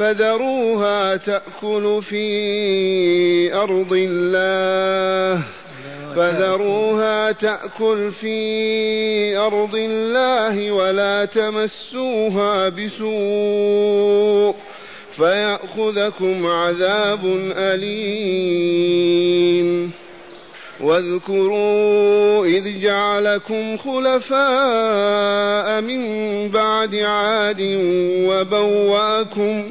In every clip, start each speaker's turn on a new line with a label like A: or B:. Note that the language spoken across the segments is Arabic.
A: فذروها تأكل في أرض الله. فذروها تأكل في أرض الله ولا تمسوها بسوء. فيأخذكم عذاب أليم. واذكروا إذ جعلكم خلفاء من بعد عاد وبواكم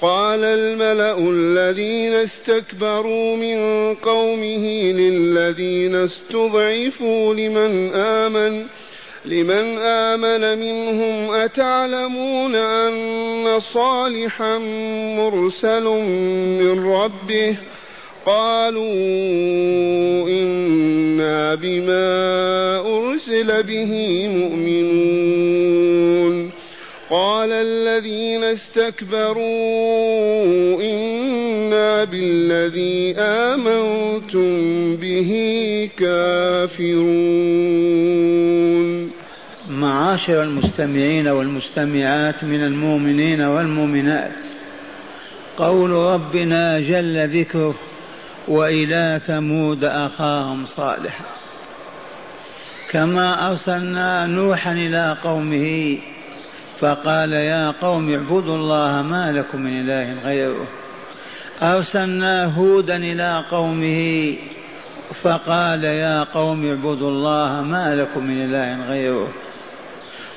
A: قال الملأ الذين استكبروا من قومه للذين استضعفوا لمن آمن لمن آمن منهم أتعلمون أن صالحا مرسل من ربه؟ قالوا إنا بما أرسل به مؤمنون. قال الذين استكبروا إنا بالذي آمنتم به كافرون.
B: معاشر المستمعين والمستمعات من المؤمنين والمؤمنات قول ربنا جل ذكره والى ثمود أخاهم صالحا. كما أرسلنا نوحا إلى قومه فقال يا قوم اعبدوا الله ما لكم من إله غيره. أرسلنا هودا إلى قومه فقال يا قوم اعبدوا الله ما لكم من إله غيره.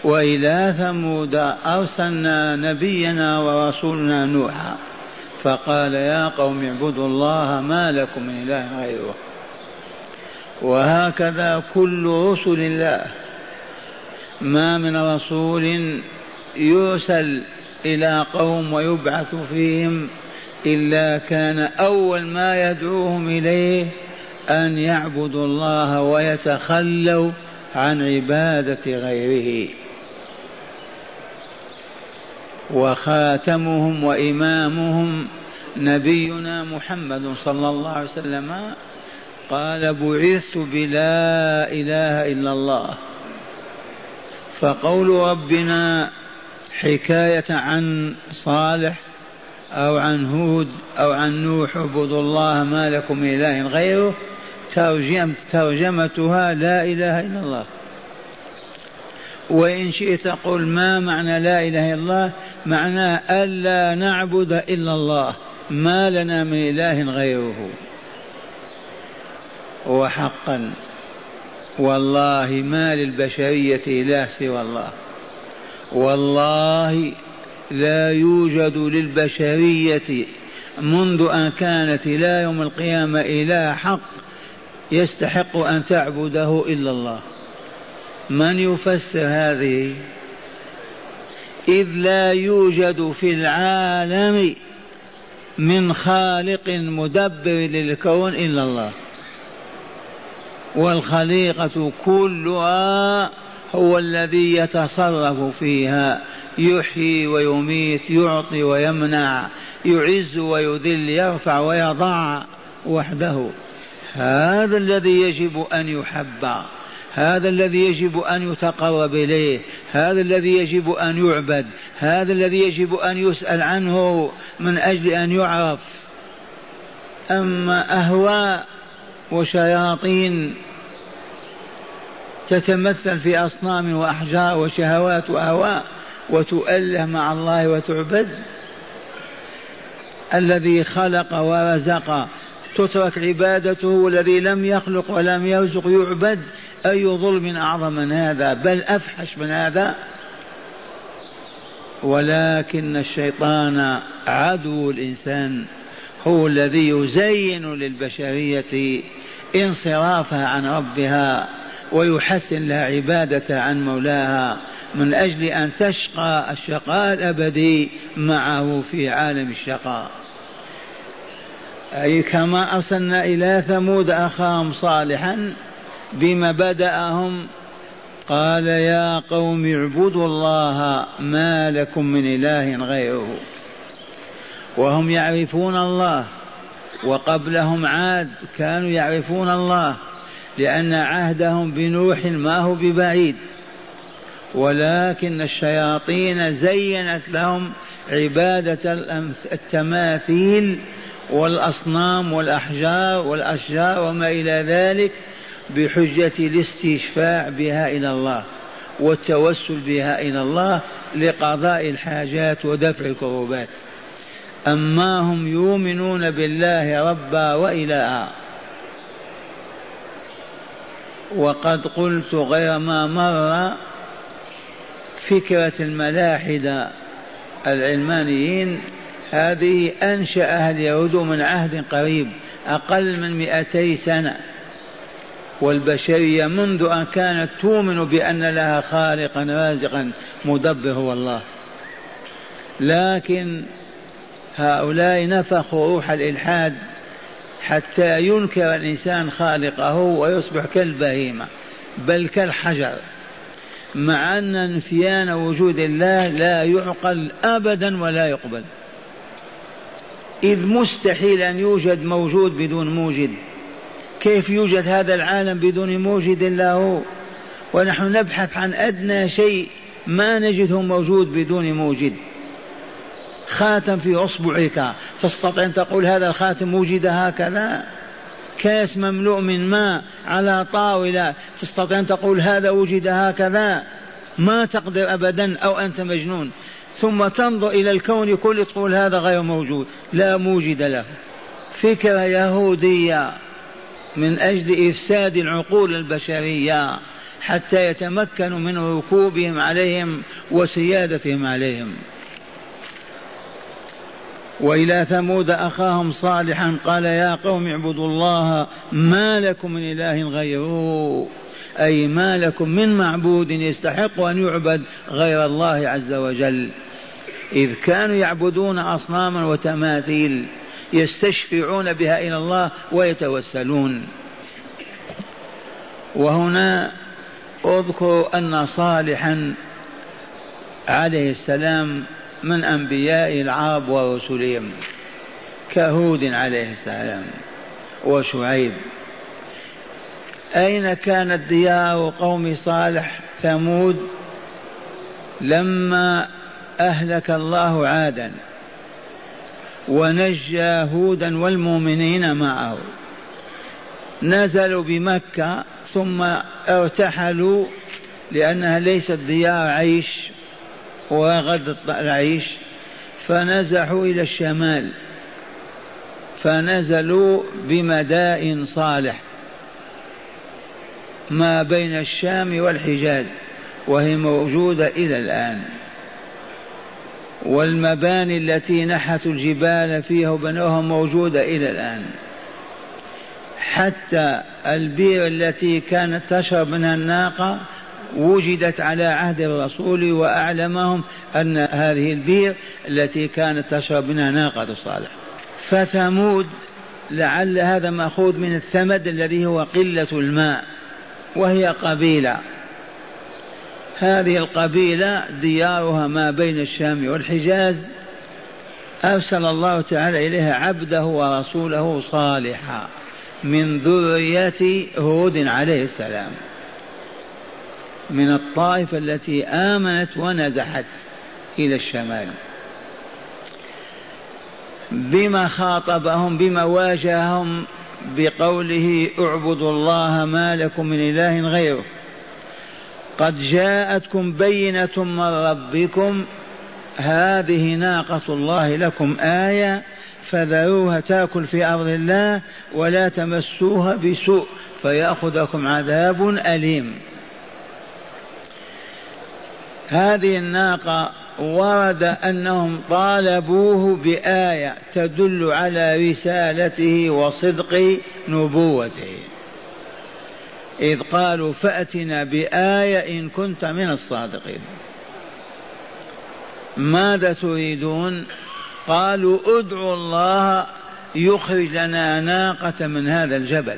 B: وإلى ثمود أرسلنا نبينا ورسولنا نوحا فقال يا قوم اعبدوا الله ما لكم من إله غيره. وهكذا كل رسل الله. ما من رسول يرسل إلى قوم ويبعث فيهم إلا كان أول ما يدعوهم إليه أن يعبدوا الله ويتخلوا عن عبادة غيره. وخاتمهم وإمامهم نبينا محمد صلى الله عليه وسلم قال بعثت بلا إله إلا الله فقول ربنا حكاية عن صالح أو عن هود أو عن نوح اعبدوا الله ما لكم من إله غيره. ترجمت ترجمتها لا إله إلا الله. وإن شئت قل ما معنى لا إله إلا الله؟ معناه ألا نعبد إلا الله. ما لنا من إله غيره. وحقا. والله ما للبشرية إله سوى الله. والله لا يوجد للبشرية منذ أن كانت إلى يوم القيامة إله حق يستحق أن تعبده إلا الله. من يفسر هذه؟ إذ لا يوجد في العالم من خالق مدبر للكون إلا الله. والخليقة كلها هو الذي يتصرف فيها. يحيي ويميت يعطي ويمنع يعز ويذل يرفع ويضع وحده. هذا الذي يجب أن يحب. هذا الذي يجب أن يتقرب إليه. هذا الذي يجب أن يعبد. هذا الذي يجب أن يسأل عنه من أجل أن يعرف. أما أهواء وشياطين تتمثل في أصنام وأحجار وشهوات وأهواء وتؤله مع الله وتعبد الذي خلق ورزق. تترك عبادته والذي لم يخلق ولم يرزق يعبد. أي ظلم أعظم من هذا؟ بل أفحش من هذا. ولكن الشيطان عدو الإنسان. هو الذي يزين للبشرية انصرافها عن ربها. ويحسن لها عبادة عن مولاها من أجل أن تشقى الشقاء الأبدي معه في عالم الشقاء. أي كما أرسلنا إلى ثمود أخاهم صالحا بما بدأهم. قال يا قوم اعبدوا الله ما لكم من إله غيره. وهم يعرفون الله. وقبلهم عاد كانوا يعرفون الله. لأن عهدهم بنوح ما هو ببعيد. ولكن الشياطين زينت لهم عبادة التماثيل والأصنام والأحجار والأشجار وما إلى ذلك بحجة الاستشفاع بها إلى الله والتوسل بها إلى الله لقضاء الحاجات ودفع الكروبات. أما هم يؤمنون بالله ربا وإلها. وقد قلت غير ما مر فكرة الملاحدة العلمانيين هذه أنشأها اليهود من عهد قريب أقل من مئتي سنة. والبشرية منذ أن كانت تؤمن بأن لها خالقا رازقا مدبر هو الله. لكن هؤلاء نفخوا روح الإلحاد حتى ينكر الإنسان خالقه ويصبح كالبهيمة بل كالحجر مع أن انفيان وجود الله لا يعقل أبدا ولا يقبل. إذ مستحيل أن يوجد موجود بدون موجد. كيف يوجد هذا العالم بدون موجد له؟ ونحن نبحث عن أدنى شيء ما نجده موجود بدون موجد. خاتم في أصبعك. تستطيع أن تقول هذا الخاتم وجد هكذا؟ كاس مملوء من ماء على طاولة. تستطيع أن تقول هذا وجد هكذا؟ ما تقدر أبدا أو أنت مجنون. ثم تنظر إلى الكون كله تقول هذا غير موجود. لا موجد له. فكرة يهودية من أجل إفساد العقول البشرية حتى يتمكنوا من ركوبهم عليهم وسيادتهم عليهم. وإلى ثمود أخاهم صالحا قال يا قوم اعبدوا الله ما لكم من إله غيره. أي ما لكم من معبود يستحق أن يعبد غير الله عز وجل. إذ كانوا يعبدون أصناما وتماثيل يستشفعون بها إلى الله ويتوسلون. وهنا أذكر أن صالحا عليه السلام من أنبياء العرب ورسلهم كهود عليه السلام وشعيب. أين كانت ديار قوم صالح ثمود؟ لما أهلك الله عادا ونجى هودا والمؤمنين معه. نزلوا بمكة ثم ارتحلوا لأنها ليست ديار عيش. وغد العيش فنزحوا إلى الشمال فنزلوا بمدائن صالح ما بين الشام والحجاز وهي موجودة إلى الآن. والمباني التي نحتوا الجبال فيها وبنوها موجودة إلى الآن. حتى البير التي كانت تشرب منها الناقة وجدت على عهد الرسول وأعلمهم أن هذه البير التي كانت تشرب منها ناقة صالح فثمود لعل هذا مأخوذ من الثمد الذي هو قلة الماء وهي قبيلة. هذه القبيلة ديارها ما بين الشام والحجاز. أرسل الله تعالى إليها عبده ورسوله صالحا من ذرية هود عليه السلام. من الطائفة التي آمنت ونزحت إلى الشمال. بما خاطبهم بما واجههم بقوله اعبدوا الله ما لكم من إله غيره. قد جاءتكم بينة من ربكم هذه ناقة الله لكم آية فذروها تاكل في أرض الله ولا تمسوها بسوء فيأخذكم عذاب أليم. هذه الناقة ورد أنهم طالبوه بآية تدل على رسالته وصدق نبوته. إذ قالوا فأتنا بآية إن كنت من الصادقين. ماذا تريدون؟ قالوا ادعوا الله يخرج لنا ناقة من هذا الجبل.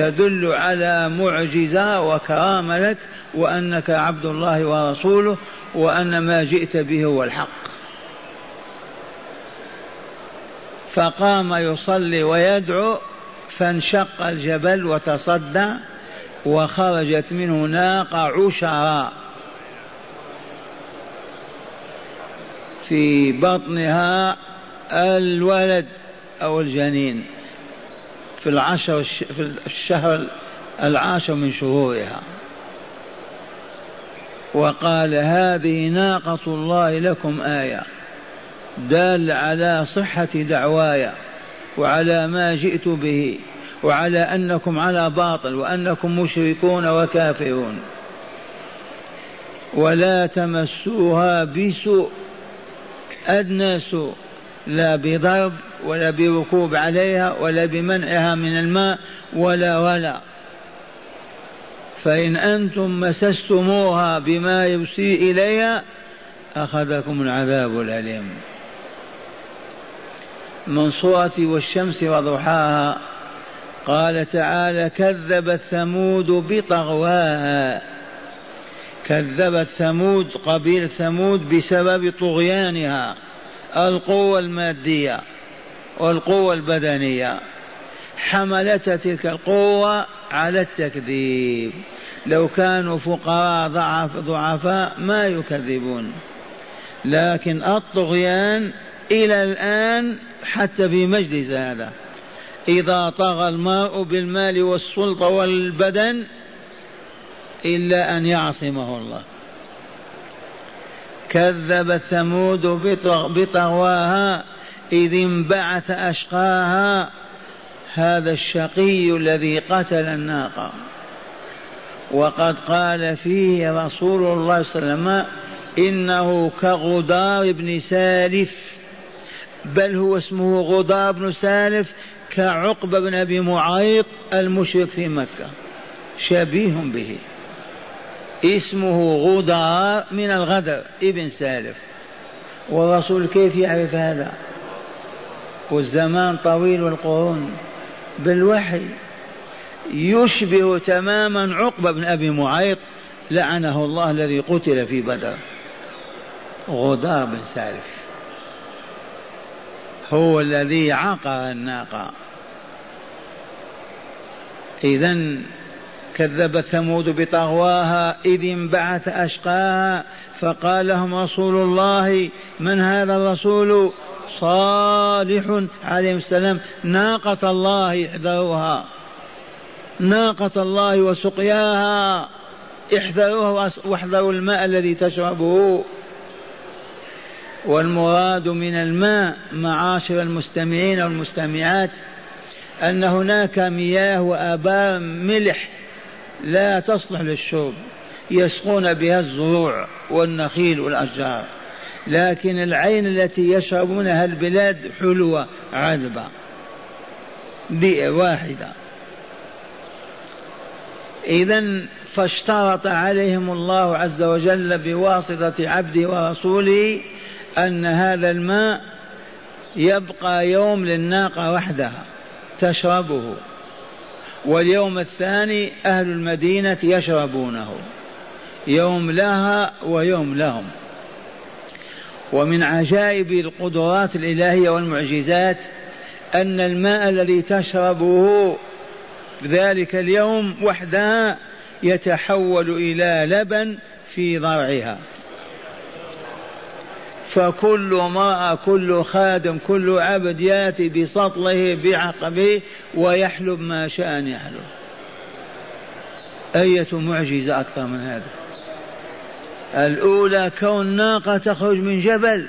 B: تدل على معجزة وكرامة لك وأنك عبد الله ورسوله وأن ما جئت به هو الحق. فقام يصلي ويدعو فانشق الجبل وتصدى وخرجت منه ناقة عشراء في بطنها الولد أو الجنين. في العشر في الشهر العاشر من شهورها. وقال هذه ناقة الله لكم آية دال على صحة دعواي وعلى ما جئت به وعلى أنكم على باطل وأنكم مشركون وكافرون. ولا تمسوها بسوء أدنى سوء. لا بضرب ولا بركوب عليها ولا بمنعها من الماء ولا ولا. فإن أنتم مسستموها بما يسيء إليها أخذكم العذاب الأليم. من صورة والشمس وضحاها قال تعالى كذبت ثمود بطغواها. كذبت ثمود قبيل ثمود بسبب طغيانها. القوة المادية والقوة البدنية. حملت تلك القوة على التكذيب. لو كانوا فقراء ضعف ضعفاء ما يكذبون. لكن الطغيان إلى الآن حتى في مجلس هذا. إذا طغى الماء بالمال والسلطة والبدن إلا أن يعصمه الله. كذب ثمود بطغواها إذ انبعث أشقاها. هذا الشقي الذي قتل الناقة. وقد قال فيه رسول الله صلى الله عليه وسلم إنه كغدار بن سالف. بل هو اسمه غدار بن سالف كعقبة بن أبي معيط المشرك في مكة. شبيه به. اسمه غدار من الغدر ابن سالف. والرسول كيف يعرف هذا؟ والزمان طويل والقرون. بالوحي. يشبه تماما عقبة بن أبي معيط لعنه الله الذي قتل في بدر. غدار بن سالف. هو الذي عقر الناقة. إذا كذبت ثمود بطغواها إذ انبعث أشقاها فقال لهم رسول الله من هذا الرسول؟ صالح عليه السلام ناقة الله احذروها ناقة الله وسقياها احذروها واحذروا الماء الذي تشربه والمراد من الماء معاشر المستمعين والمستمعات أن هناك مياه وآبار ملح لا تصلح للشرب يسقون بها الزروع والنخيل والأشجار. لكن العين التي يشربونها البلاد حلوة عذبة. بئر واحدة. إذا فاشترط عليهم الله عز وجل بواسطة عبده ورسوله أن هذا الماء يبقى يوم للناقة وحدها تشربه. واليوم الثاني أهل المدينة يشربونه. يوم لها ويوم لهم. ومن عجائب القدرات الإلهية والمعجزات أن الماء الذي تشربه ذلك اليوم وحدها يتحول إلى لبن في ضرعها. فكل امرأة كل خادم كل عبد يأتي بسطله بعقبه ويحلب ما شاء أن يحلب. أية معجزة أكثر من هذا؟ الأولى كون ناقة تخرج من جبل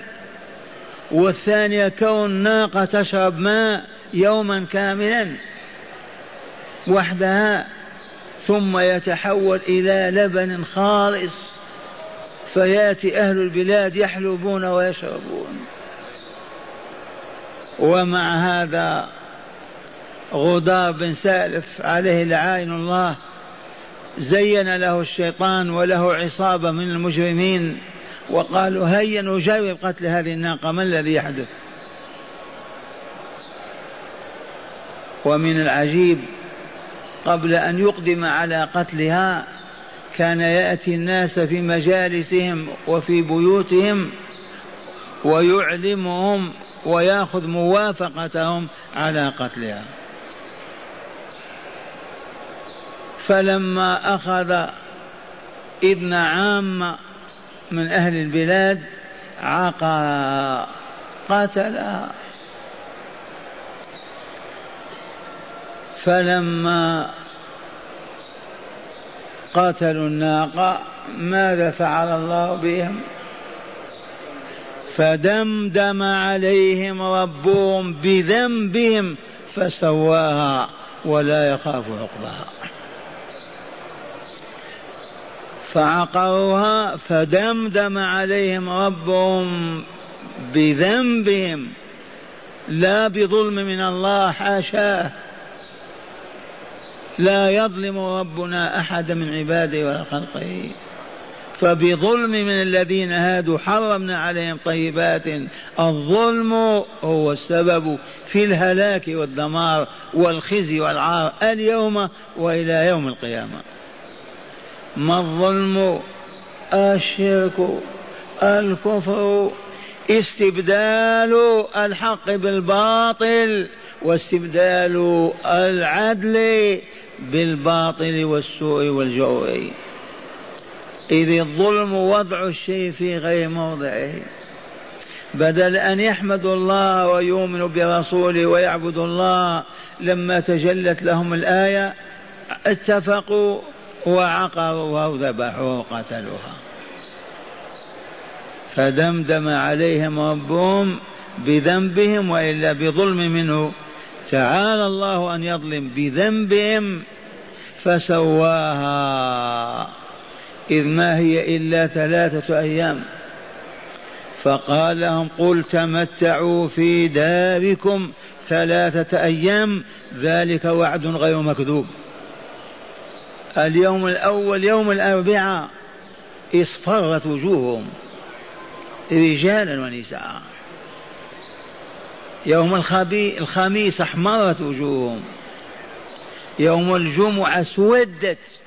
B: والثانية كون ناقة تشرب ماء يوما كاملا وحدها ثم يتحول إلى لبن خالص. فياتي أهل البلاد يحلبون ويشربون. ومع هذا غدار بن سالف عليه لعائن الله زين له الشيطان وله عصابة من المجرمين وقالوا هيا نجرب قتل هذه الناقة ما الذي يحدث؟ ومن العجيب قبل أن يقدم على قتلها كان يأتي الناس في مجالسهم وفي بيوتهم ويعلمهم ويأخذ موافقتهم على قتلها. فلما أخذ ابن عام من أهل البلاد عقى قتلها. فلما قتلوا الناقة ماذا فعل الله بهم؟ فدمدم عليهم ربهم بذنبهم فسواها ولا يخاف عقبها فعقروها فدمدم عليهم ربهم بذنبهم لا بظلم من الله حاشاه. لا يظلم ربنا أحد من عباده ولا خلقه. فبظلم من الذين هادوا حرمنا عليهم طيبات. الظلم هو السبب في الهلاك والدمار والخزي والعار اليوم وإلى يوم القيامة. ما الظلم؟ الشرك الكفر استبدال الحق بالباطل. واستبدال العدل بالباطل والسوء والجور إذ الظلم وضع الشيء في غير موضعه. بدل أن يحمدوا الله ويؤمنوا برسوله ويعبدوا الله لما تجلت لهم الآية اتفقوا وعقروا وذبحوا وقتلوها. فدمدم عليهم ربهم بذنبهم وإلا بظلم منه. تعالى الله أن يظلم بذنبهم فسواها. إذ ما هي إلا ثلاثة أيام. فقال لهم قل تمتعوا في داركم ثلاثة أيام ذلك وعد غير مكذوب. اليوم الأول يوم الأربعاء اصفرت وجوههم رجالا ونساء. يوم الخميس أحمرت وجوههم. يوم الجمعة اسودت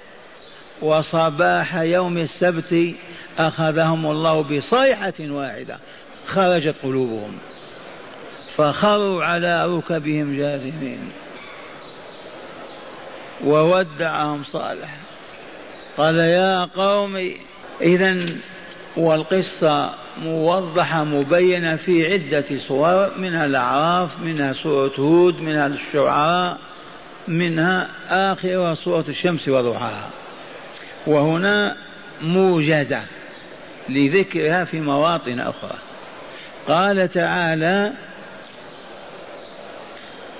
B: وصباح يوم السبت أخذهم الله بصيحة واحدة. خرجت قلوبهم. فخروا على ركبهم جاثمين. وودعهم صالح قال يا قوم إذا والقصة موضحة مبينة في عدة صور منها الأعراف منها سورة هود منها الشعراء منها آخر سورة الشمس وضحاها. وهنا موجزة لذكرها في مواطن أخرى. قال تعالى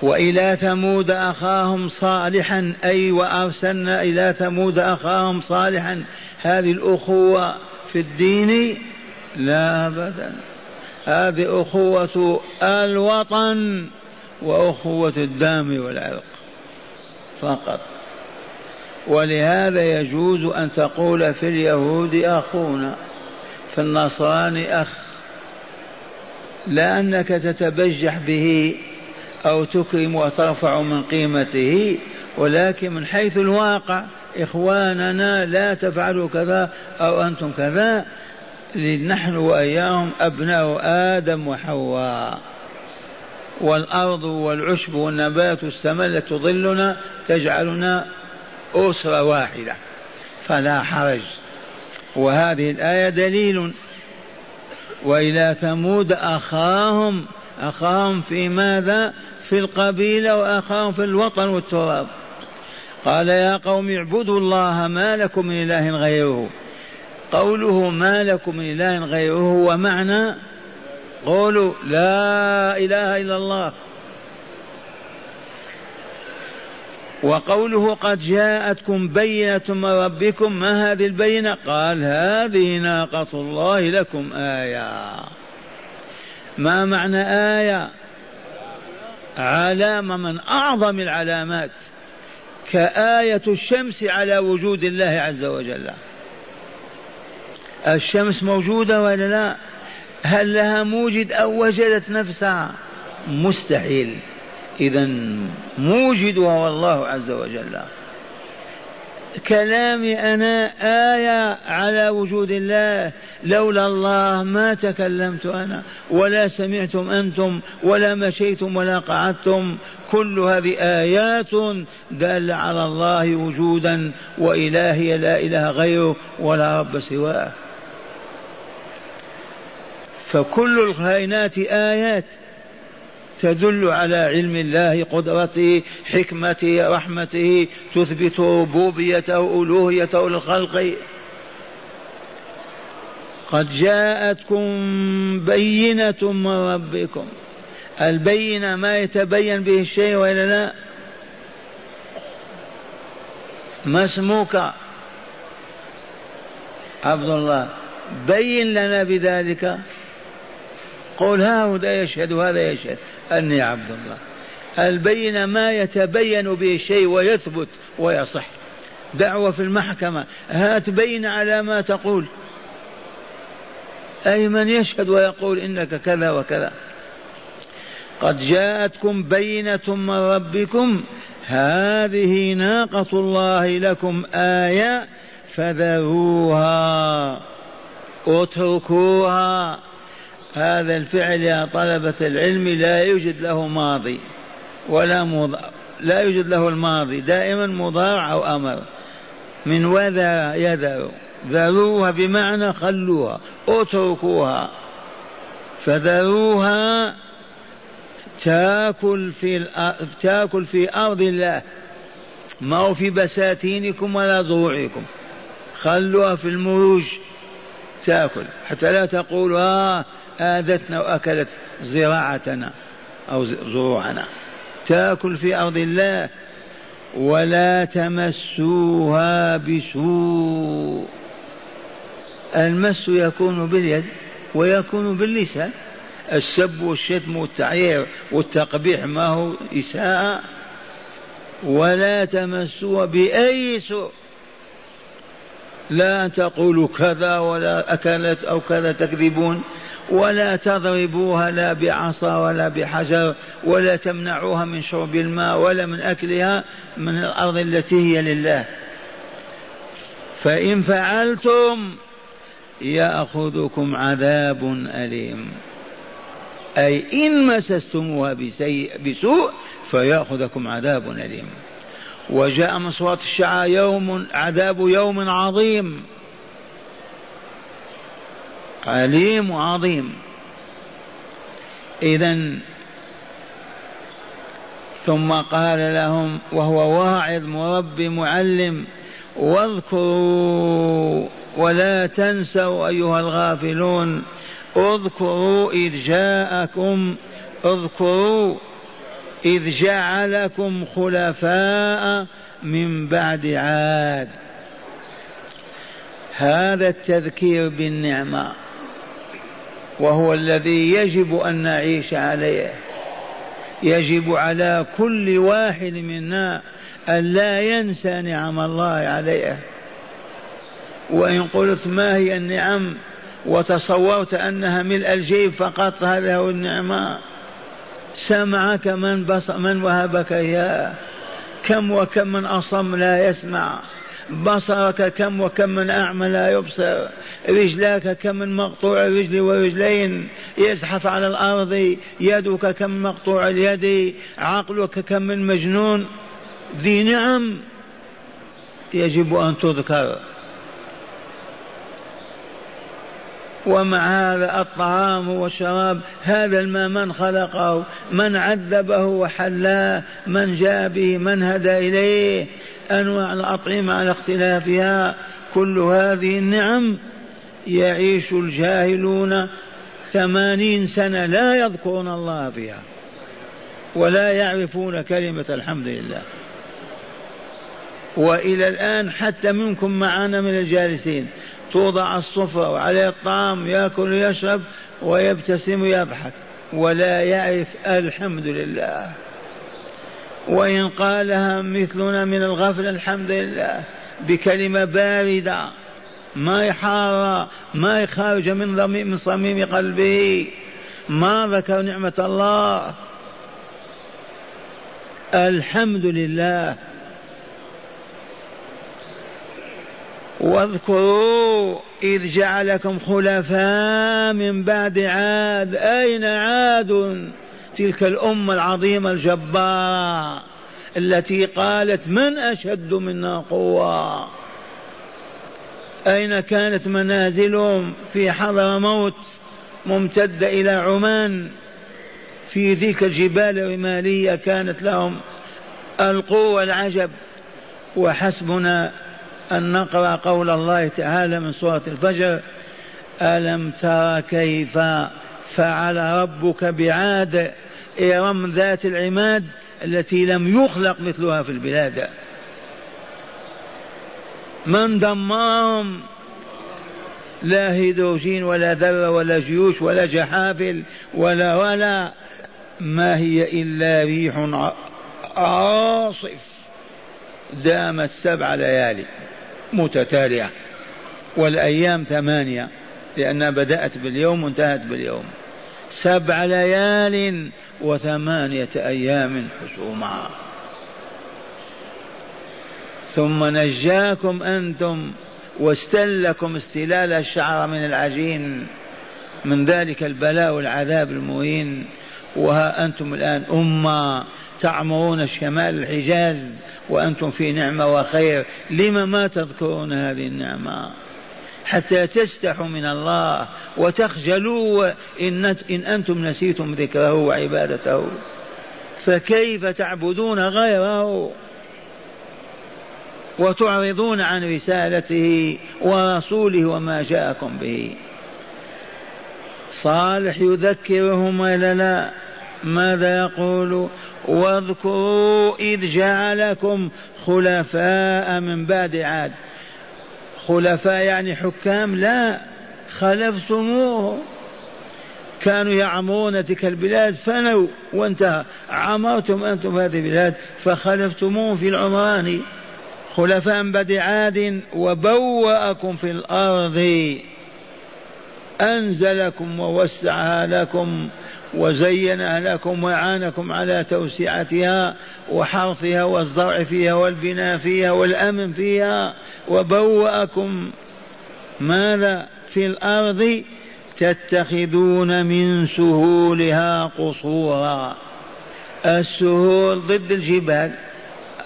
B: وإلى ثمود أخاهم صالحا أي وأرسلنا إلى ثمود أخاهم صالحا. هذه الأخوة في الدين لا أبدا. هذه أخوة الوطن وأخوة الدم والعرق فقط. ولهذا يجوز أن تقول في اليهود أخونا في النصراني أخ. لا أنك تتبجح به أو تكرم وترفع من قيمته ولكن من حيث الواقع إخواننا لا تفعلوا كذا أو أنتم كذا نحن وإياهم أبناء آدم وحواء. والأرض والعشب والنبات والسماء التي تظلنا تجعلنا أسرة واحدة فلا حرج. وهذه الآية دليل. وإلى ثمود أخاهم أخاهم في ماذا؟ في القبيلة وأخاهم في الوطن والتراب. قال يا قوم اعبدوا الله ما لكم من إله غيره. قوله ما لكم من إله غيره هو معنى قولوا لا إله إلا الله. وقوله قد جاءتكم بينة من ربكم ما هذه البينة؟ قال هذه ناقة الله لكم آية. ما معنى آية؟ علامة من أعظم العلامات. كآية الشمس على وجود الله عز وجل. الشمس موجودة ولا لا؟ هل لها موجد أو وجدت نفسها؟ مستحيل. إذا موجدها والله عز وجل. كلامي أنا آية على وجود الله. لولا الله ما تكلمت أنا ولا سمعتم أنتم ولا مشيتم ولا قعدتم. كل هذه آيات دالة على الله وجودا وإلهي لا إله غيره ولا رب سواه. فكل الكائنات آيات. تدل على علم الله قدرته حكمته رحمته تثبت ربوبيته ألوهيته للخلق. قد جاءتكم بينة من ربكم. البينة ما يتبين به الشيء وإلا لا؟ ما اسمك؟ عبد الله بين لنا بذلك. قول ها هذا يشهد وهذا يشهد. أني عبد الله. البين ما يتبين به الشيء ويثبت ويصح. دعوة في المحكمة. هات بين على ما تقول. أي من يشهد ويقول إنك كذا وكذا. قد جاءتكم بينة من ربكم. هذه ناقة الله لكم آية فذروها. اتركوها. هذا الفعل يا طلبة العلم لا يوجد له ماضي ولا مضارع لا يوجد له الماضي دائما مضارع أو أمر. من وذر يذر ذروها بمعنى خلوها اتركوها. فذروها تاكل في تاكل في أرض الله. ما هو في بساتينكم ولا زروعكم خلوها في المروج تاكل. حتى لا تقولوا آه آذتنا وأكلت زراعتنا أو زروعنا. تاكل في أرض الله ولا تمسوها بسوء. المس يكون باليد ويكون باللسان. السب والشتم والتعيير والتقبيح ما هو إساءة. ولا تمسوها بأي سوء. لا تقولوا كذا ولا أكلت أو كذا تكذبون. ولا تضربوها لا بعصا ولا بحجر ولا تمنعوها من شرب الماء ولا من أكلها من الأرض التي هي لله. فإن فعلتم يأخذكم عذاب أليم. أي إن مسستموها بسوء فيأخذكم عذاب أليم. وجاء من صوت الشعى يوم عذاب يوم عظيم. عليم وعظيم. إذا ثم قال لهم وهو واعظ مربي معلم واذكروا ولا تنسوا أيها الغافلون اذكروا إذ جاءكم اذكروا إذ جعلكم خلفاء من بعد عاد. هذا التذكير بالنعمة. وهو الذي يجب أن نعيش عليه. يجب على كل واحد منا أن لا ينسى نعم الله عليه. وإن قلت ما هي النعم وتصورت أنها ملء الجيب فقط هذا هو النعمة سمعك من بص من وهبك اياه كم وكم من أصم لا يسمع. بصرك كم وكم من أعمى لا يبصر. رجلاك كم من مقطوع رجل ورجلين. يزحف على الأرض. يدك كم مقطوع اليد. عقلك كم من مجنون. ذي نعم يجب أن تذكر. ومع هذا الطعام والشراب هذا الماء من خلقه؟ من عذبه وحلاه؟ من جاء به؟ من هدى إليه؟ أنواع الأطعمة على اختلافها. كل هذه النعم يعيش الجاهلون ثمانين سنة لا يذكرون الله فيها ولا يعرفون كلمة الحمد لله. وإلى الآن حتى منكم معنا من الجالسين. توضع الصفرة وعليه الطعام يأكل ويشرب ويبتسم ويضحك ولا يعرف الحمد لله. وإن قالها مثلنا من الغفل الحمد لله بكلمة باردة ما يحار ما يخرج من من صميم قلبه. ما ذكر نعمة الله. الحمد لله. واذكروا إذ جعلكم خلفاء من بعد عاد. أين عاد؟ تلك الأمة العظيمة الجبارة التي قالت من أشد منا قوة؟ أين كانت منازلهم في حضر موت ممتدة إلى عمان؟ في ذيك الجبال الرمالية كانت لهم القوة العجب وحسبنا أن نقرأ قول الله تعالى من سورة الفجر ألم تر كيف فعل ربك بعاد؟ إرم ذات العماد التي لم يخلق مثلها في البلاد. من دمرهم لا هيدروجين ولا ذرة ولا جيوش ولا جحافل ولا ولا. ما هي إلا ريح عاصف دامت سبع ليالي. متتالية والأيام ثمانية لأنها بدأت باليوم وانتهت باليوم. سبع ليال وثمانية أيام حسوما. ثم نجاكم أنتم واستلكم استلال الشعر من العجين من ذلك البلاء والعذاب المهين. وها أنتم الآن أمة تعمرون شمال الحجاز وأنتم في نعمة وخير. لم ما تذكرون هذه النعمة؟ حتى تستحوا من الله وتخجلوا إن, إن أنتم نسيتم ذكره وعبادته. فكيف تعبدون غيره؟ وتعرضون عن رسالته ورسوله وما جاءكم به. صالح يذكرهم ولا لا؟ ماذا يقول؟ واذكروا إذ جعلكم خلفاء من بعد عاد. خلفاء يعني حكام لا خلفتموه كانوا يعمرون تلك البلاد فنوا وانتهى. عمرتم أنتم هذه البلاد فخلفتموه في العمران. خلفاء من بعد عاد وبوأكم في الأرض. أنزلكم ووسعها لكم. وزينها لكم وعانكم على توسعتها وحرثها والزرع فيها والبناء فيها والأمن فيها وبوأكم ماذا في الأرض تتخذون من سهولها قصورا. السهول ضد الجبال.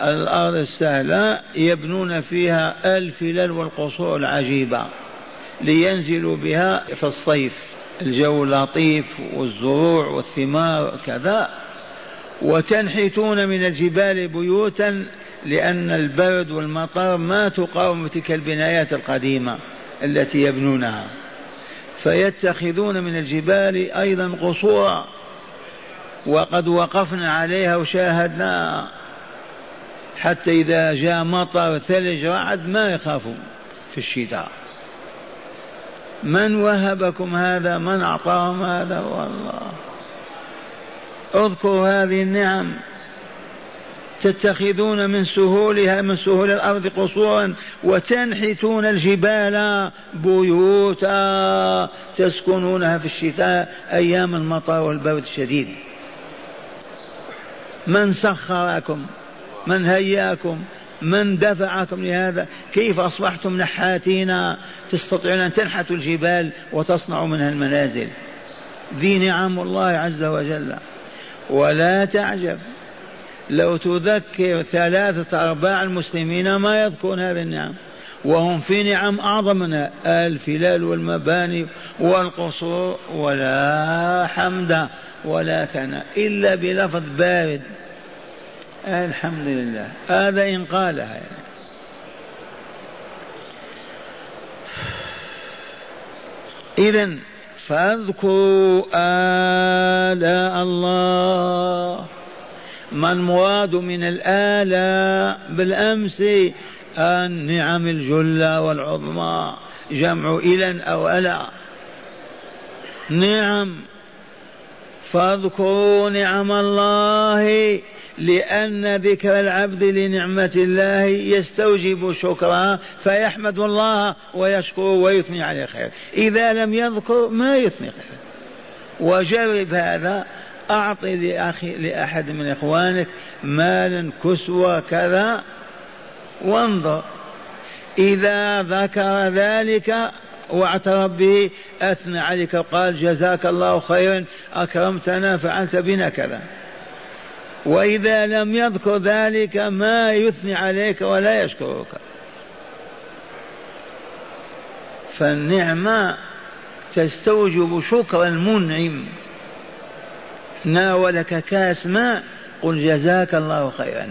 B: الأرض السهلة يبنون فيها الفلل والقصور العجيبة لينزلوا بها في الصيف. الجو لطيف والزروع والثمار كذا وتنحتون من الجبال بيوتا لأن البرد والمطر ما تقاوم تلك البنايات القديمة التي يبنونها. فيتخذون من الجبال أيضا قصورا وقد وقفنا عليها وشاهدناها حتى إذا جاء مطر ثلج رعد ما يخافوا في الشتاء. من وهبكم هذا؟ من أعطاهم هذا؟ هو الله اذكروا هذه النعم. تتخذون من سهولها من سهول الأرض قصورا وتنحتون الجبال بيوتا. تسكنونها في الشتاء أيام المطر والبرد الشديد. من سخركم من هياكم من دفعكم لهذا؟ كيف أصبحتم نحاتين تستطيعون أن تنحتوا الجبال وتصنعوا منها المنازل؟ ذي نعم الله عز وجل. ولا تعجب. لو تذكر ثلاثة أرباع المسلمين ما يذكرون هذه النعم. وهم في نعم أعظم منها. الفلال والمباني والقصور ولا حمد ولا ثناء إلا بلفظ بارد. الحمد لله. هذا إن قالها يعني. إذا فاذكروا آلاء الله. ما المراد من الآلاء؟ بالأمس النعم الجلة والعظمى. جمع إلى أو ألا. نعم. فاذكروا نعم الله. لأن ذكر العبد لنعمة الله يستوجب شكرها فيحمد الله ويشكر ويثني عليه خير. إذا لم يذكر ما يثني خير. وجرب هذا. أعطي لأخي لأحد من إخوانك مالا كسوة كذا. وانظر. إذا ذكر ذلك واعترف به أثنى عليك وقال جزاك الله خيرا أكرمتنا فعلت بنا كذا. وإذا لم يذكر ذلك ما يثني عليك ولا يشكرك. فالنعمة تستوجب شكر المنعم. ناولك كاس ماء قل جزاك الله خيرا.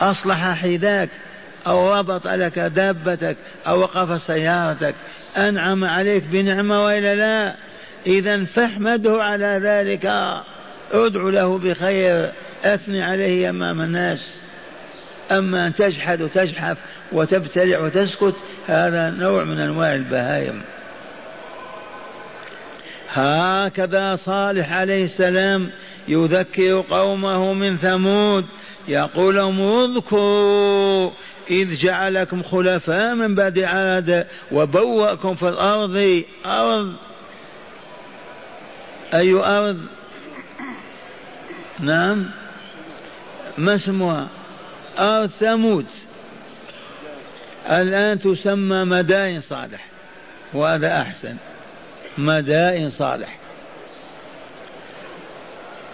B: أصلح حذاك أو ربط لك دابتك أو وقف سيارتك. أنعم عليك بنعمة وإلا لا؟ إذا فاحمده على ذلك. ادع له بخير أثني عليه أمام الناس. أما أن تجحد وتجحف وتبتلع وتسكت هذا نوع من أنواع البهائم. هكذا صالح عليه السلام يذكر قومه من ثمود يقول لهم اذكروا إذ جعلكم خلفاء من بعد عاد وبوأكم في الأرض. أرض؟ أي أرض؟ نعم. ما اسمها أرض ثمود الآن تسمى مدائن صالح وهذا أحسن. مدائن صالح.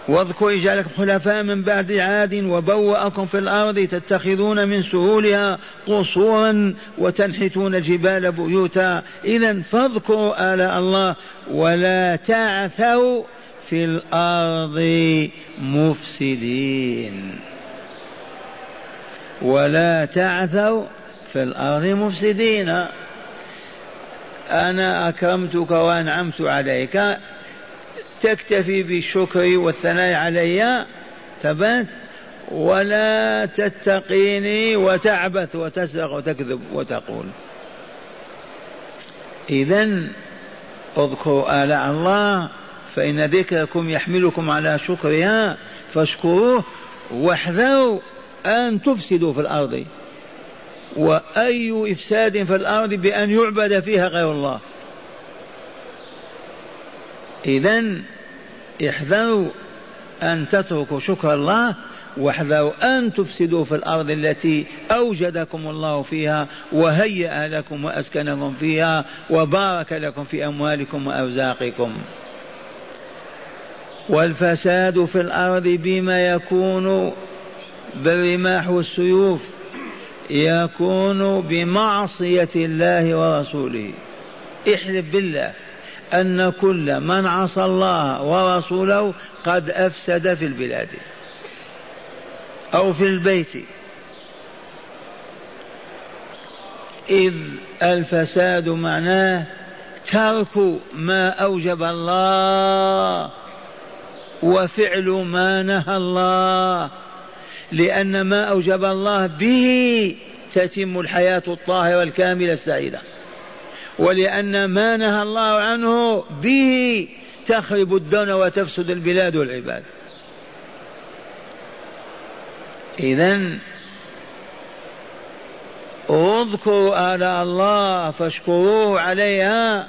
B: واذكر جعلكم خلفاء من بعد عاد وبوأكم في الأرض تتخذون من سهولها قصورا وتنحتون الجبال بيوتا. إذا فاذكروا آلاء الله ولا تعثوا في الأرض مفسدين. ولا تعثوا في الأرض مفسدين. أنا أكرمتك وأنعمت عليك. تكتفي بالشكر والثناء علي. ثبت. ولا تتقيني وتعبث وتسرق وتكذب وتقول. إذا اذكروا آلاء الله. فإن ذكركم يحملكم على شكرها فاشكروه واحذروا أن تفسدوا في الأرض. وأي إفساد في الأرض بأن يعبد فيها غير الله. إذا احذروا أن تتركوا شكر الله واحذروا أن تفسدوا في الأرض التي أوجدكم الله فيها وهيأ لكم وأسكنكم فيها وبارك لكم في أموالكم وأرزاقكم. والفساد في الأرض بما يكون بالرماح والسيوف يكون بمعصية الله ورسوله. احلف بالله أن كل من عصى الله ورسوله قد أفسد في البلاد أو في البيت. إذ الفساد معناه ترك ما أوجب الله وفعل ما نهى الله لأن ما أوجب الله به تتم الحياة الطاهرة الكاملة السعيدة. ولأن ما نهى الله عنه به تخرب الدون وتفسد البلاد والعباد. إذا اذكروا آلاء الله فاشكروه عليها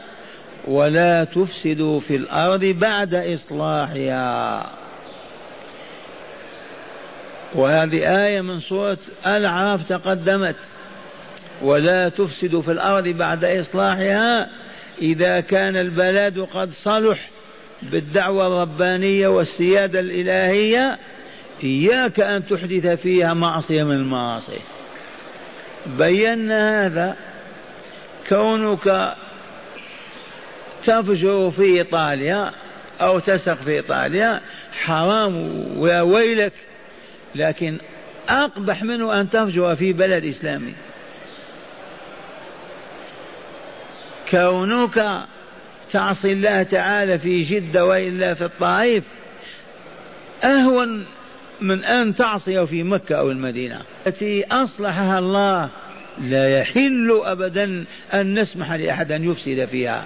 B: ولا تفسدوا في الأرض بعد إصلاحها. وهذه آية من سورة الأعراف تقدمت. ولا تفسدوا في الأرض بعد إصلاحها إذا كان البلد قد صلح بالدعوة الربانية والسيادة الإلهية. إياك أن تحدث فيها معصية من المعاصي. بينا هذا كونك تفجر في إيطاليا أو تسق في إيطاليا حرام ويا ويلك. لكن أقبح منه أن تفجر في بلد إسلامي. كونك تعصي الله تعالى في جدة وإلا في الطائف أهون من أن تعصي في مكة أو المدينة. التي أصلحها الله لا يحل أبدا أن نسمح لأحد أن يفسد فيها.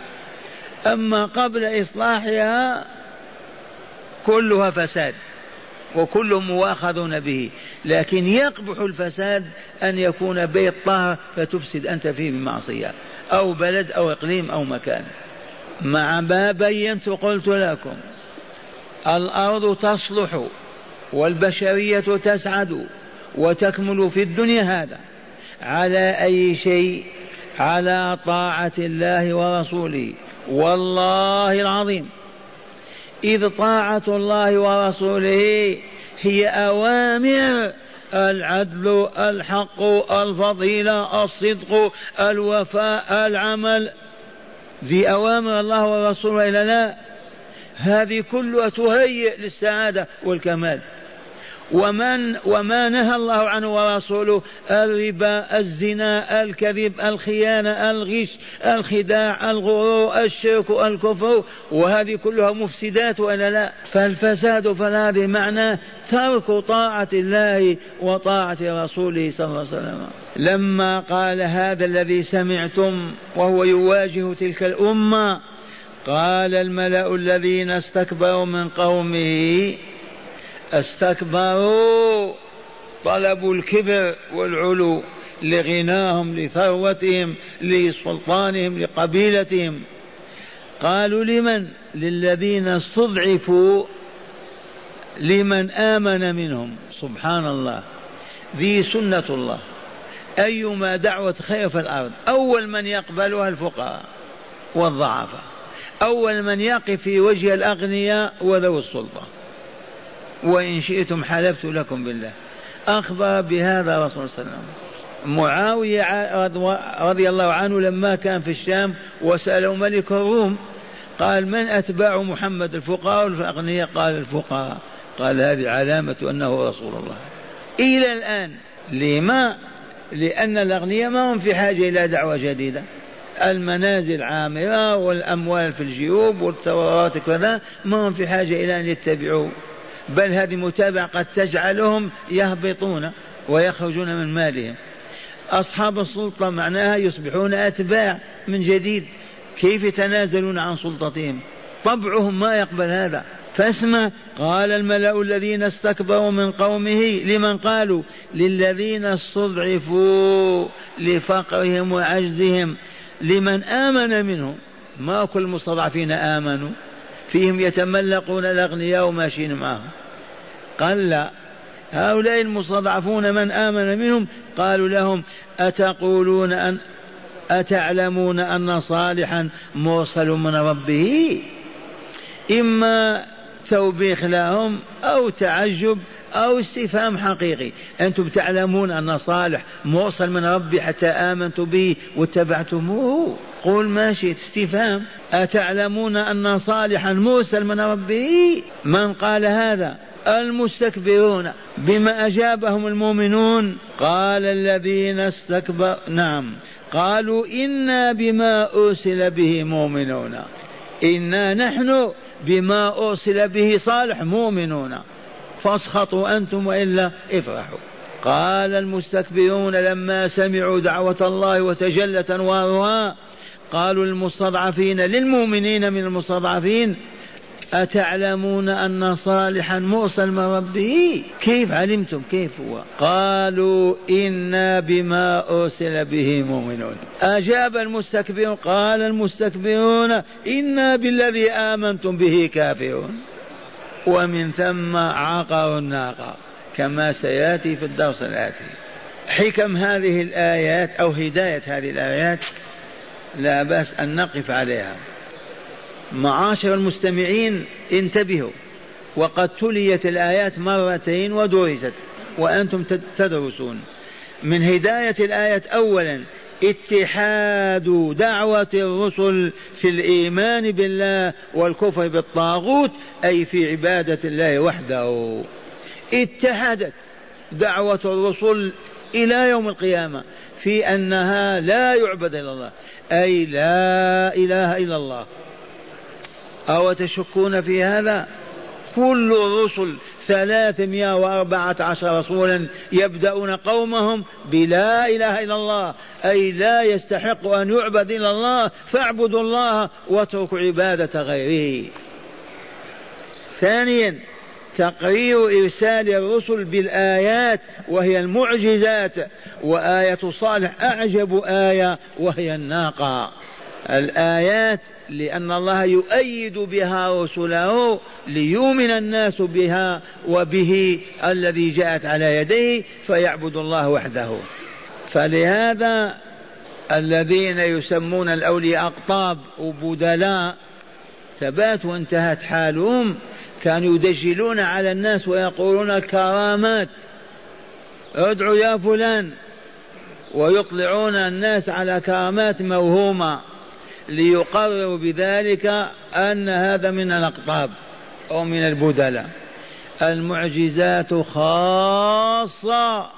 B: أما قبل إصلاحها كلها فساد وكلهم مواخذون به لكن يقبح الفساد أن يكون بيت طاهر فتفسد أنت فيه بمعصية أو بلد أو إقليم أو مكان. مع ما بينت قلت لكم الأرض تصلح والبشرية تسعد وتكمل في الدنيا هذا على أي شيء؟ على طاعة الله ورسوله. والله العظيم. إذ طاعة الله ورسوله هي أوامر العدل الحق الفضيلة الصدق الوفاء العمل. ذي أوامر الله ورسوله إلى لا. هذه كلها تهيئ للسعادة والكمال. ومن وما نهى الله عنه ورسوله الربا الزنا الكذب الخيانة الغش الخداع الغرور الشرك الكفر وهذه كلها مفسدات ولا لا؟ فالفساد فهذه معناه ترك طاعة الله وطاعة رسوله صلى الله عليه وسلم. لما قال هذا الذي سمعتم وهو يواجه تلك الأمة قال الملأ الذين استكبروا من قومه استكبروا طلبوا الكبر والعلو لغناهم لثروتهم لسلطانهم لقبيلتهم. قالوا لمن؟ للذين استضعفوا لمن آمن منهم. سبحان الله. ذي سنة الله. أيما دعوة خير في الأرض. أول من يقبلها الفقراء والضعفاء. أول من يقف في وجه الأغنياء وذوي السلطة وإن شئتم حلفت لكم بالله. أخبر بهذا رسول صلى الله عليه وسلم. معاوية رضي الله عنه لما كان في الشام وسأله ملك الروم قال من أتباع محمد الفقراء والأغنياء؟ قال الفقراء. قال هذه علامة أنه رسول الله. إلى الآن لما؟ لأن الأغنياء ما هم في حاجة إلى دعوة جديدة. المنازل عامرة والأموال في الجيوب والثورات كذا ما هم في حاجة إلى أن يتبعوا. بل هذه متابعة قد تجعلهم يهبطون ويخرجون من مالهم. أصحاب السلطة معناها يصبحون أتباع من جديد. كيف يتنازلون عن سلطتهم؟ طبعهم ما يقبل هذا. فاسمع قال الملأ الذين استكبروا من قومه لمن قالوا؟ للذين استضعفوا لفقرهم وعجزهم. لمن آمن منهم. ما كل المستضعفين آمنوا. فيهم يتملقون الأغنياء وماشيين معهم. لا. هؤلاء المستضعفون من آمن منهم قالوا لهم أتقولون أن أتعلمون أن صالحا مرسل من ربه؟ إما توبيخ لهم أو تعجب أو استفهام حقيقي. أنتم تعلمون أن صالح مرسل من ربي حتى آمنت به واتبعتموه قول ما شئت استفهام. أتعلمون أن صالحا مرسل من ربه من قال هذا؟ المستكبرون. بما أجابهم المؤمنون قال الذين استكبروا نعم. قالوا إنا بما أرسل به مؤمنون. إنا نحن بما أرسل به صالح مؤمنون. فاسخطوا أنتم وإلا افرحوا. قال المستكبرون لما سمعوا دعوة الله وتجلت أنوارها قالوا المستضعفين للمؤمنين من المستضعفين أتعلمون أن صالحا مرسل من ربه؟ كيف علمتم؟ كيف هو؟ قالوا إنا بما أرسل به مؤمنون. أجاب المستكبرون قال المستكبرون إنا بالذي آمنتم به كافرون. ومن ثم عقروا الناقة كما سيأتي في الدرس الآتي. حكم هذه الآيات أو هداية هذه الآيات لا بأس أن نقف عليها. معاشر المستمعين انتبهوا وقد تليت الآيات مرتين ودرست وأنتم تدرسون. من هداية الآية أولا اتحاد دعوة الرسل في الإيمان بالله والكفر بالطاغوت أي في عبادة الله وحده. اتحدت دعوة الرسل إلى يوم القيامة في أنها لا يعبد إلا الله أي لا إله إلا الله. أو تشكون في هذا؟ كل الرسل ثلاثمائة وأربعة عشر رسولا يبدأون قومهم بلا إله إلا الله أي لا يستحق أن يعبد إلا الله فاعبدوا الله واتركوا عبادة غيره. ثانيا تقرير إرسال الرسل بالآيات وهي المعجزات وآية صالح أعجب آية وهي الناقة. الآيات لأن الله يؤيد بها رسله ليؤمن الناس بها وبه الذي جاءت على يديه فيعبد الله وحده. فلهذا الذين يسمون الأولياء أقطاب وبدلاء ثبات وانتهت حالهم كانوا يدجلون على الناس ويقولون الكرامات ادعوا يا فلان ويطلعون الناس على كرامات موهومة. ليقرروا بذلك أن هذا من الأقطاب أو من البدلاء المعجزات خاصة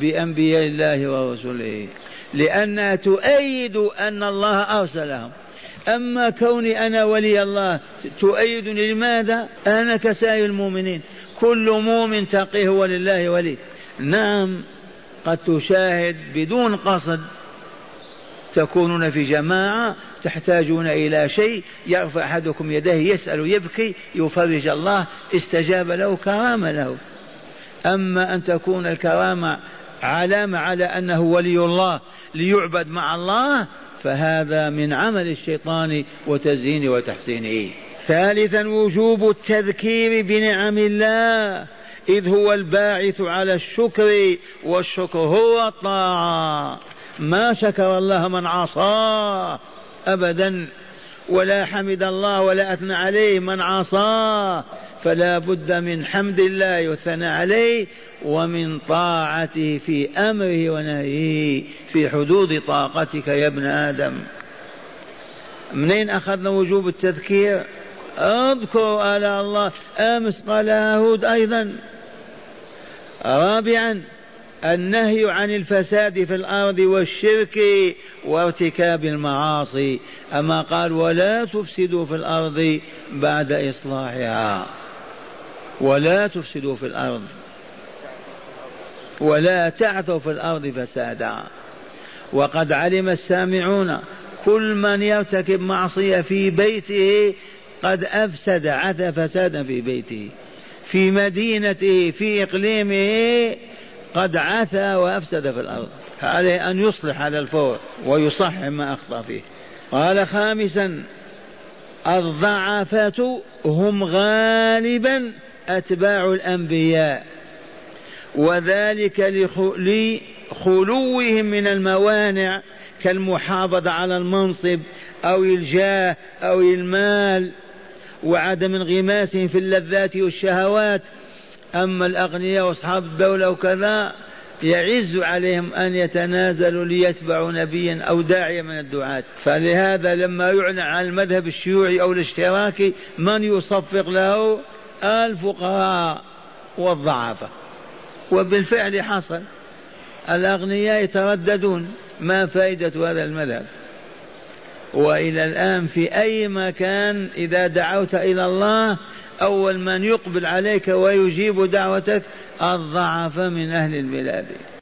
B: بأنبياء الله ورسله لأنها تؤيد أن الله أرسلهم. أما كوني أنا ولي الله تؤيدني لماذا؟ أنا كسائر المؤمنين. كل مؤمن تقيه ولله ولي. نعم قد تشاهد بدون قصد تكونون في جماعة تحتاجون إلى شيء يرفع أحدكم يديه يسأل يبكي يفرج الله استجاب له كرامة له. أما أن تكون الكرامة علامة على أنه ولي الله ليعبد مع الله فهذا من عمل الشيطان وتزيين وتحسينه. ثالثا وجوب التذكير بنعم الله إذ هو الباعث على الشكر والشكر هو الطاعة. ما شكر الله من عصاه أبدا ولا حمد الله ولا أثنى عليه من عصاه فلا بد من حمد الله والثناء عليه ومن طاعته في أمره ونهيه في حدود طاقتك يا ابن آدم. منين أخذنا وجوب التذكير؟ اذكر آلاء الله أمس قال هود أيضا. رابعا النهي عن الفساد في الأرض والشرك وارتكاب المعاصي. أما قال ولا تفسدوا في الأرض بعد إصلاحها. ولا تفسدوا في الأرض. ولا تعثوا في الأرض فسادا. وقد علم السامعون كل من يرتكب معصية في بيته قد أفسد عث فسادا في بيته. في مدينته في إقليمه قد عثى وأفسد في الأرض. عليه أن يصلح على الفور ويصحح ما أخطأ فيه. قال خامسا الضعفة هم غالبا أتباع الأنبياء. وذلك لخلوهم من الموانع كالمحافظة على المنصب أو الجاه أو المال وعدم انغماسهم في اللذات والشهوات. أما الأغنياء وأصحاب الدولة وكذا يعز عليهم أن يتنازلوا ليتبعوا نبيا أو داعيا من الدعاة. فلهذا لما يعلن عن المذهب الشيوعي أو الاشتراكي من يصفق له؟ الفقراء والضعفاء وبالفعل حصل. الأغنياء يترددون ما فائدة هذا المذهب. وإلى الآن في أي مكان إذا دعوت إلى الله أول من يقبل عليك ويجيب دعوتك الضعف من أهل البلاد.